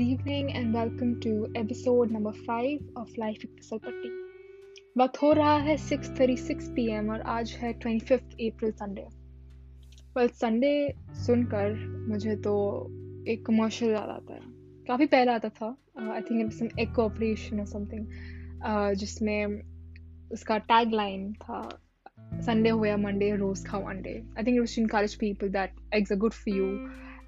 Good evening and welcome to episode number 5 of Life with Fisal Patti. वक्त हो रहा है 6:36 पीएम और आज है 25 अप्रैल संडे वेल संडे सुनकर मुझे तो एक कमर्शियल याद आता है। काफ़ी पहले आता था। आई थिंक इट सम एक ऑपरेशन और समथिंग जिसमें उसका टैग लाइन था संडे हो या मंडे रोज खाओ अंडे I think it was to encourage people that eggs are good for you.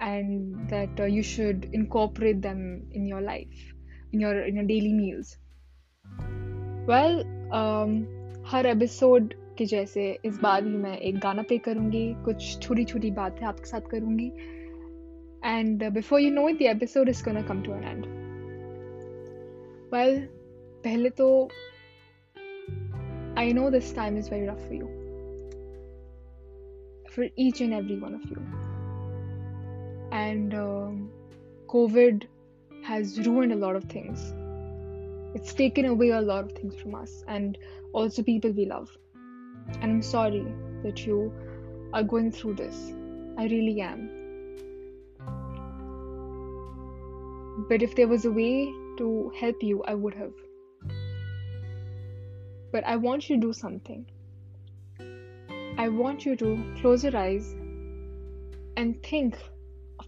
and that uh, you should incorporate them in your life in your in your daily meals well um, हर episode के जैसे इस बार भी मैं एक गाना play करूंगी कुछ छोटी छोटी बातें आपके साथ करूंगी and before you know it the episode is gonna come to an end well पहले तो I know this time is very rough for you for each and every one of you and um, COVID has ruined a lot of things. It's taken away a lot of things from us and also people we love. And I'm sorry that you are going through this. I really am. But if there was a way to help you, I would have. But I want you to do something. I want you to close your eyes and think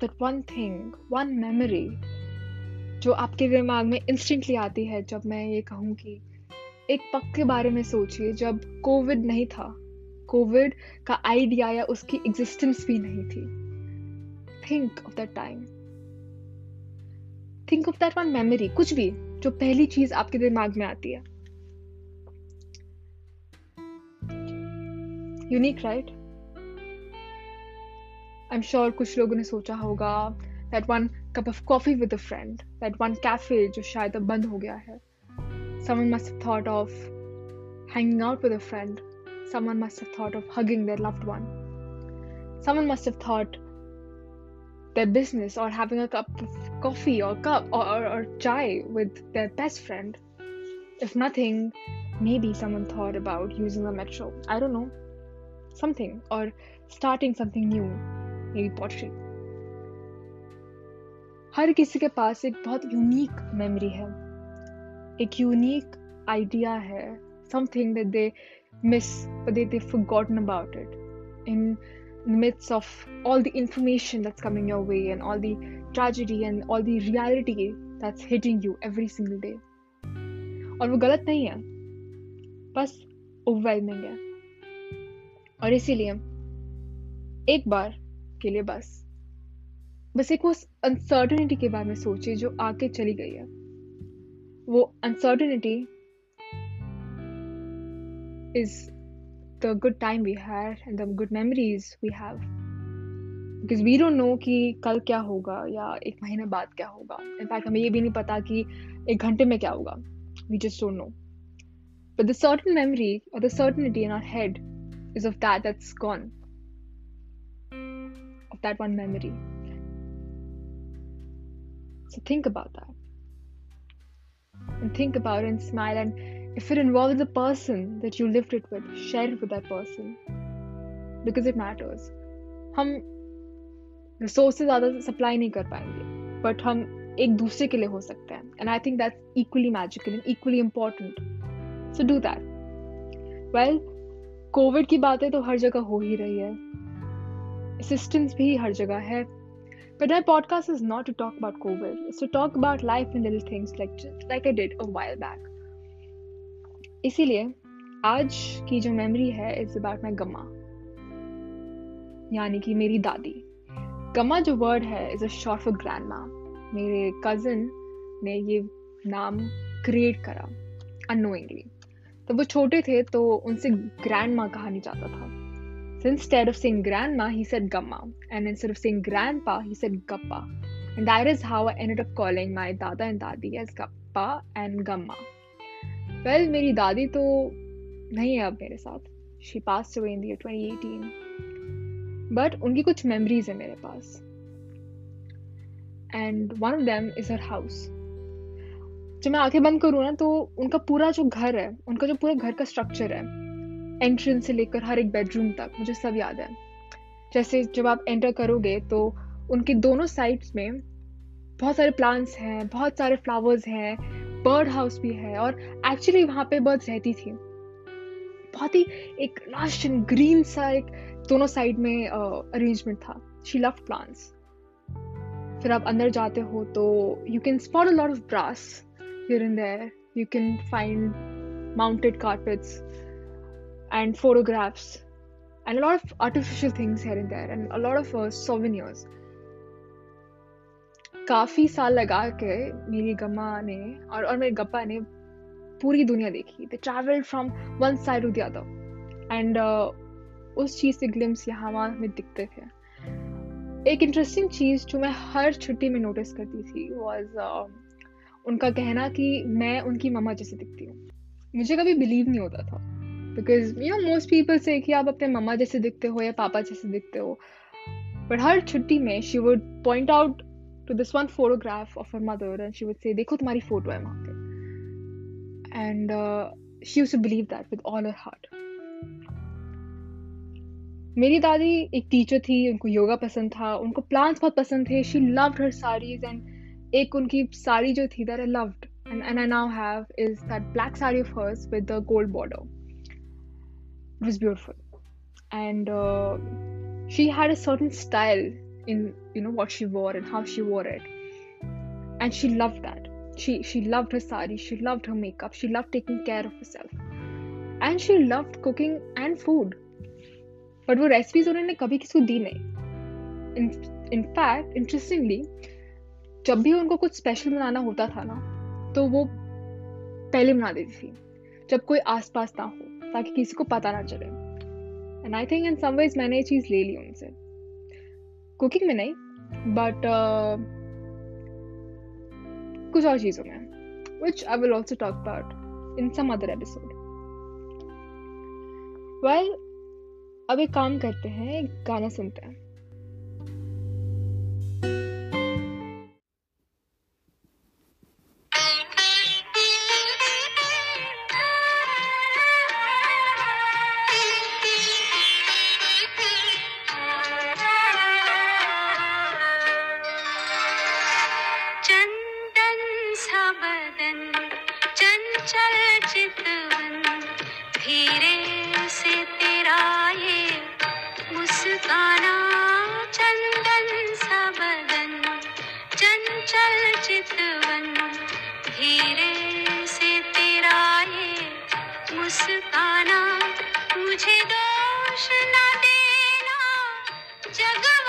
that one thing one memory जो आपके दिमाग में instantly आती है जब मैं ये कहूँ कि एक पक के बारे में सोचिए, जब कोविड नहीं था। कोविड का आइडिया या उसकी एग्जिस्टेंस भी नहीं थी। Think of that time think of that one memory कुछ भी जो पहली चीज़ आपके दिमाग में आती है। Unique right right? I'm sure कुछ लोगों ने सोचा होगा that one cup of coffee with a friend, that one cafe जो शायद अब बंद हो गया है. Someone must have thought of hanging out with a friend. Someone must have thought of hugging their loved one. Someone must have thought their business or having a cup of coffee or cup or, or, or chai with their best friend. If nothing, maybe someone thought about using the metro. I don't know. Something. Or starting something new. मेरी poetry. हर किसी के पास एक बहुत unique memory है। एक unique idea है। Something that they miss they they forgotten about it in midst of all the information that's coming your way and all the tragedy and all the reality that's hitting you every single day और वो गलत नहीं है। बस overwhelming है। और इसीलिए एक बार के लिए बस। बस एक वो अनसर्टनिटी के बारे में सोचिए जो आके चली गई है। वो uncertainty is the good time we had and the good memories we have because we don't know कि कल क्या होगा या एक महीने बाद क्या होगा। इनफैक्ट हमें ये भी नहीं पता कि एक घंटे में क्या होगा। We just don't know but the certain memory और the certainty in our head is of that that's gone that one memory. So think about that. And think about it and smile. And if it involves the person that you lived it with, share it with that person. Because it matters. हम resources ज़्यादा supply नहीं कर पाएंगे but हम एक दूसरे के लिए हो सकते हैं and I think that's equally magical and equally important so do that well Covid की बातें तो हर जगह हो ही रही है assistance भी हर जगह है। But my podcast is not to talk about COVID. It's to talk about life and little things like like I did a while back. इसीलिए आज की जो मेमोरी है इट्स अबाउट माई गम्मा यानी कि मेरी दादी। गम्मा जो वर्ड है is a short for grandma मेरे कजिन ने ये नाम क्रिएट करा अनोइंगली तो वो छोटे थे तो उनसे ग्रैंड माँ कहा नहीं जाता था। So instead of saying grandma, he said gamma. And instead of saying grandpa, he said gappa. And that is how I ended up calling my dada and dadi as gappa and gamma. Well, मेरी दादी तो नहीं है अब मेरे साथ she pass away in the year 2018 but उनकी कुछ मेमोरीज है मेरे पास and one of them is her house जब मैं आँखें बंद करूँ ना तो उनका पूरा जो घर है उनका जो पूरा घर का स्ट्रक्चर है एंट्रेंस से लेकर हर एक बेडरूम तक मुझे सब याद है। जैसे जब आप एंटर करोगे तो उनके दोनों साइड्स में बहुत सारे प्लांट्स हैं बहुत सारे फ्लावर्स हैं बर्ड हाउस भी है और एक्चुअली वहाँ पे बर्ड्स रहती थी। बहुत ही एक लास्ट एंड ग्रीन सा एक दोनों साइड में अरेंजमेंट uh, था। शी लव प्लांट्स फिर आप अंदर जाते हो तो you can spot a lot of brass here there you can find mounted carpets and photographs and a lot of artificial things here in there and a lot of souvenirs काफ़ी साल लगा के मेरी गम्मा ने और और मेरे गप्पा ने पूरी दुनिया देखी। They travel from one side to the other and उस चीज़ से ग्लिम्स यहाँ वहाँ में दिखते थे। एक इंटरेस्टिंग चीज़ जो मैं हर छुट्टी में नोटिस करती थी वॉज़ uh, उनका कहना कि मैं उनकी मम्मा जैसे दिखती हूँ। मुझे कभी बिलीव नहीं होता था। Because you know most people say कि आप अपने मम्मा जैसे दिखते हो या पापा जैसे दिखते हो। बट हर छुट्टी में she would point out to this one photograph of her mother and she would say देखो तुम्हारी फ़ोटो है वहाँ पे. And she use believe that with all her heart मेरी दादी एक टीचर थी उनको योगा पसंद था उनको प्लांट्स बहुत पसंद थे she loved her saris and एक उनकी साड़ी जो थी that I loved and, and I now have is that black saree of hers with the gold border. It was beautiful, and uh, she had a certain style in you know what she wore and how she wore it, and she loved that. She she loved her sari, she loved her makeup, she loved taking care of herself, and she loved cooking and food. But वो recipes उन्होंने कभी किसी को दी नहीं in fact interestingly जब भी उनको कुछ स्पेशल बनाना होता था ना तो वो पहले बना देती थी जब कोई आसपास ना हो ताकि किसी को पता ना चले। And I think in some ways मैंने ये चीज़ ले ली उनसे। कुकिंग में नहीं बट uh, कुछ और चीज़ों में which I will also talk about in some other episode. Well, अब एक काम करते हैं गाना सुनते हैं। मुस्काना मुझे दोष न देना। जगह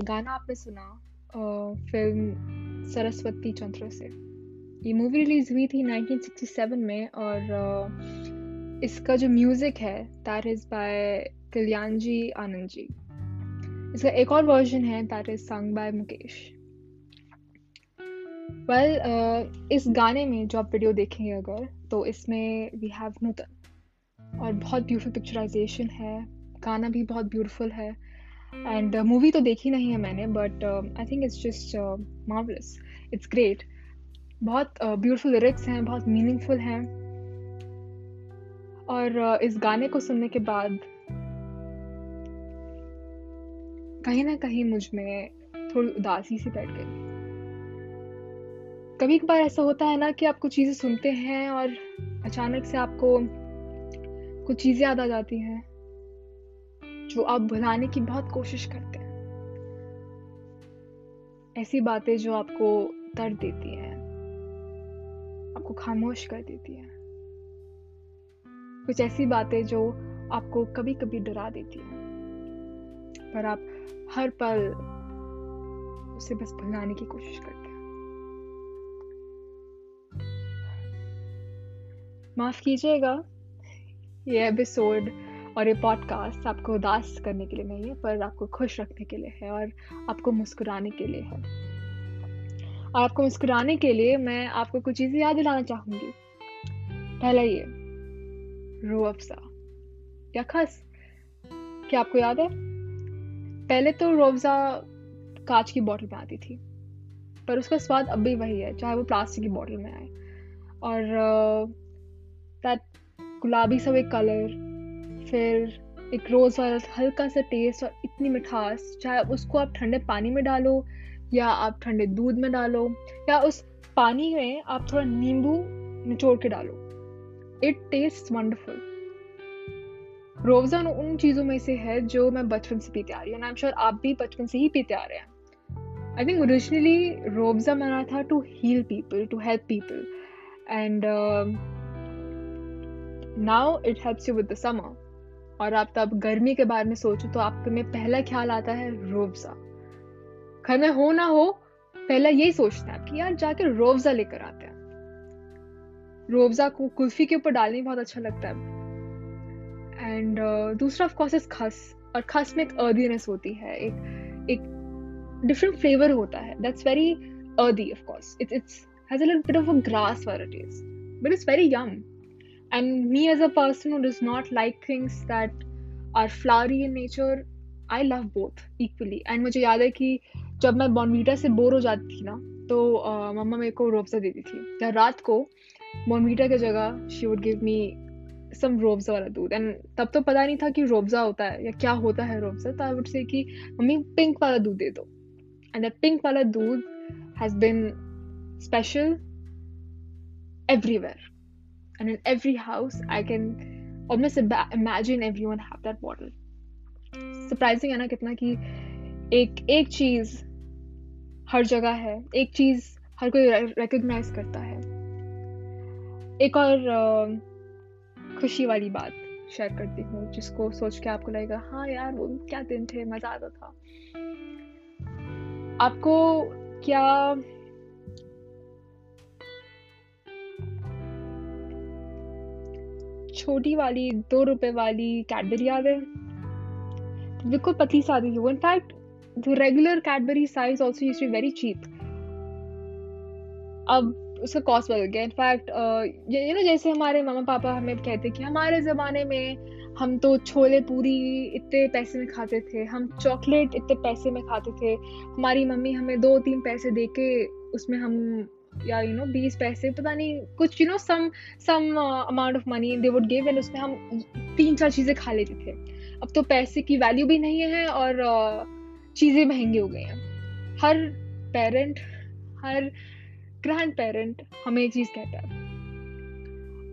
गाना आपने सुना फ़िल्म सरस्वती चंद्र से। ये मूवी रिलीज़ हुई थी 1967 में और इसका जो म्यूज़िक है that is by Kalyan ji Anand ji इसका एक और वर्जन है that is sung by Mukesh well well, इस गाने में जो आप वीडियो देखेंगे अगर तो इसमें वी हैव नूतन और बहुत ब्यूटीफुल पिक्चराइजेशन है गाना भी बहुत ब्यूटीफुल है। एंड मूवी uh, तो देखी नहीं है मैंने but I think it's just marvellous it's great बहुत ब्यूटीफुल uh, लिरिक्स हैं बहुत मीनिंगफुल हैं. और uh, इस गाने को सुनने के बाद कहीं ना कहीं मुझमें थोड़ी उदासी सी बैठ गई। कभी कभार ऐसा होता है ना कि आप कुछ चीज़ें सुनते हैं और अचानक से आपको कुछ चीज़ें याद आ जाती हैं। जो आप भुलाने की बहुत कोशिश करते हैं। ऐसी बातें जो आपको दर्द देती हैं, आपको खामोश कर देती हैं। कुछ ऐसी बातें जो आपको कभी कभी डरा देती हैं। पर आप हर पल उसे बस भुलाने की कोशिश करते हैं। माफ़ कीजिएगा, ये एपिसोड और ये पॉडकास्ट आपको उदास करने के लिए नहीं है, पर आपको खुश रखने के लिए है और आपको मुस्कुराने के लिए है। और आपको मुस्कुराने के लिए मैं आपको कुछ चीज़ें याद दिलाना चाहूँगी। पहला ये, रो अफजा या खस। क्या आपको याद है? पहले तो रोअफ़ज़ा कांच की बॉटल में आती थी, पर उसका स्वाद अब भी वही है, चाहे वो प्लास्टिक की बॉटल में आए। और दैट गुलाबी सब एक कलर फिर एक रोज़ वाला हल्का सा टेस्ट और इतनी मिठास, चाहे उसको आप ठंडे पानी में डालो या आप ठंडे दूध में डालो या उस पानी में आप थोड़ा नींबू निचोड़ के डालो। इट टेस्ट वंडरफुल रोज़ा उन चीज़ों में से है जो मैं बचपन से पीते आ रही हूँ आई एम श्योर आप भी बचपन से ही पीते आ रहे हैं। आई थिंक ओरिजिनली रोब्जा बना था to heal people to help people and now it helps you with the summer और आप तब गर्मी के बारे में सोचो तो आपके में पहला ख्याल आता है रोबजा में हो ना हो पहला यही सोचते हैं कि यार जाके रोबजा लेकर आते हैं। रोबजा को कुल्फी के ऊपर डालने बहुत अच्छा लगता है। एंड uh, दूसरा ऑफ़ कोर्स इज़ खस और खस में एक अर्दीनेस होती है एक एक डिफरेंट फ्लेवर होता है। That's very earthy of course it's it's has a little bit of a grass but it's very yum. And me as a person who does not like things that are flowery in nature I love both equally and मुझे याद है कि जब मैं बॉनवीटा से bore हो जाती थी ना तो मम्मा मेरे को रोबजा देती थी। या रात को बॉनवीटा की जगह she would give me some रोबजा वाला दूध। एंड तब तो पता नहीं था कि रोबजा होता है या क्या होता है रोबजा तो आई वुड से कि, मम्मी पिंक वाला दूध दे दो। एंड दैट पिंक वाला दूध has been special everywhere and in every house, i can almost imagine everyone have that bottle. Surprising है ना कितना कि एक एक चीज़ हर जगह है। एक चीज़ हर कोई रिकग्नाइज करता है। एक और खुशी वाली बात शेयर करती हूँ, जिसको सोच के आपको लगेगा हाँ यार, वो क्या दिन थे, मज़ा आता था। आपको क्या छोटी वाली दो रुपए वाली कैडबरी याद है बिल्कुल पतली सा आती थी वो in fact the regular Cadbury size also used to very cheap अब उसका कॉस्ट बदल गया। इनफैक्ट यू नो जैसे हमारे मामा पापा हमें कहते कि हमारे ज़माने में हम तो छोले पूरी इतने पैसे में खाते थे हम चॉकलेट इतने पैसे में खाते थे। हमारी मम्मी हमें दो तीन पैसे दे के उसमें हम या यू नो बीस पैसे पता नहीं कुछ you know some some amount of money they would give and उसमें हम तीन चार चीज़ें खा लेते थे। अब तो पैसे की वैल्यू भी नहीं है और uh, चीज़ें महँगी हो गई हैं। हर पेरेंट हर ग्रैंड पेरेंट हमें एक चीज़ कहता है।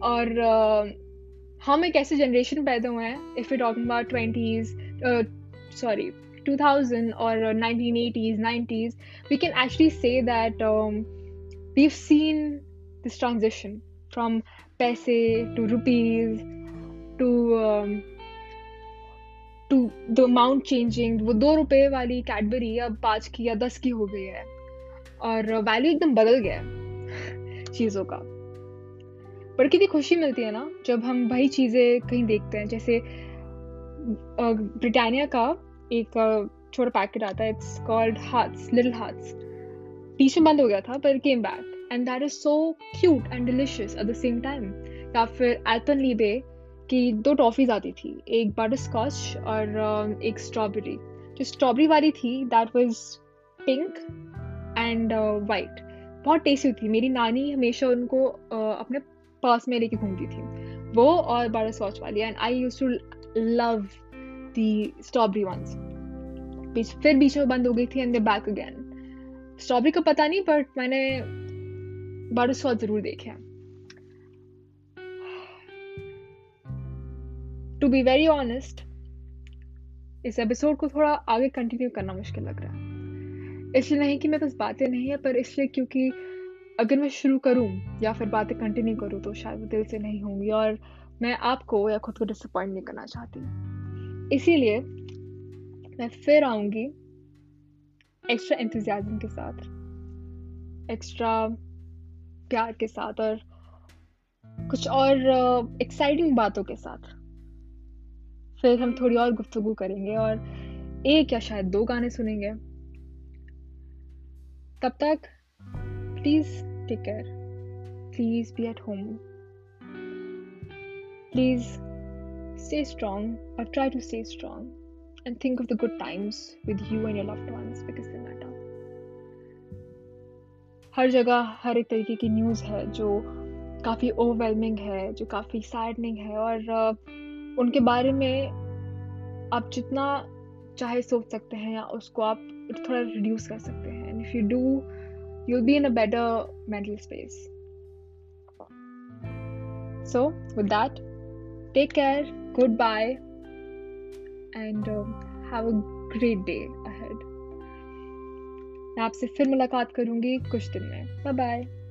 और हम एक ऐसे जनरेशन पैदा हुए हैं if you talking about twenties sorry 2000 or 1980s 90s we can actually say that um, we've seen this transition from paise to rupees to um, to the amount changing. वो दो रुपए वाली कैडबरी अब पाँच की या दस की हो गई है। और वैल्यू एकदम बदल गया है चीज़ों का। पर कितनी खुशी मिलती है ना जब हम वही चीज़ें कहीं देखते हैं। जैसे ब्रिटानिया का एक छोटा पैकेट आता है it's called hearts little hearts में बंद हो गया था पर came back and that is so cute and delicious at the same time या फिर एल्पन लीबे की दो टॉफीज आती थी एक बटर स्कॉच और एक स्ट्रॉबेरी जो स्ट्रॉबेरी वाली थी that was pink and white बहुत टेस्टी थी. मेरी नानी हमेशा उनको uh, अपने पास में लेके घूमती थी वो और बटर स्कॉच वाली and I use to love the strawberry once फिर बीच में बंद हो गई थी and they back again strawberry का पता नहीं बट मैंने बटर स्कॉच ज़रूर देखे हैं। टू बी वेरी ऑनेस्ट इस एपिसोड को थोड़ा आगे कंटिन्यू करना मुश्किल लग रहा है। इसलिए नहीं कि मेरे पास बातें नहीं है, पर इसलिए क्योंकि अगर मैं शुरू करूँ या फिर बातें कंटिन्यू करूँ तो शायद वो दिल से नहीं होंगी और मैं आपको या खुद को डिसअपॉइंट नहीं करना चाहती। इसीलिए मैं फिर आऊँगी एक्स्ट्रा इंतजाजम के साथ एक्स्ट्रा प्यार के साथ और कुछ और एक्साइटिंग uh, बातों के साथ। फिर हम थोड़ी और गुफ्तगु करेंगे और एक या शायद दो गाने सुनेंगे। तब तक please take care please be at home please stay strong और try to stay strong. and think of the good times with you and your loved ones because they matter. हर जगह, हर एक तरीके की न्यूज़ है जो काफ़ी ओवरवेलमिंग है, जो काफ़ी सैडनिंग है और उनके बारे में आप जितना चाहे सोच सकते हैं या उसको आप थोड़ा रिड्यूस कर सकते हैं। If you do you be in a better mental space so with that take care good bye uh, have a great day ahead मैं आपसे फिर मुलाकात करूँगी कुछ दिन में। Bye bye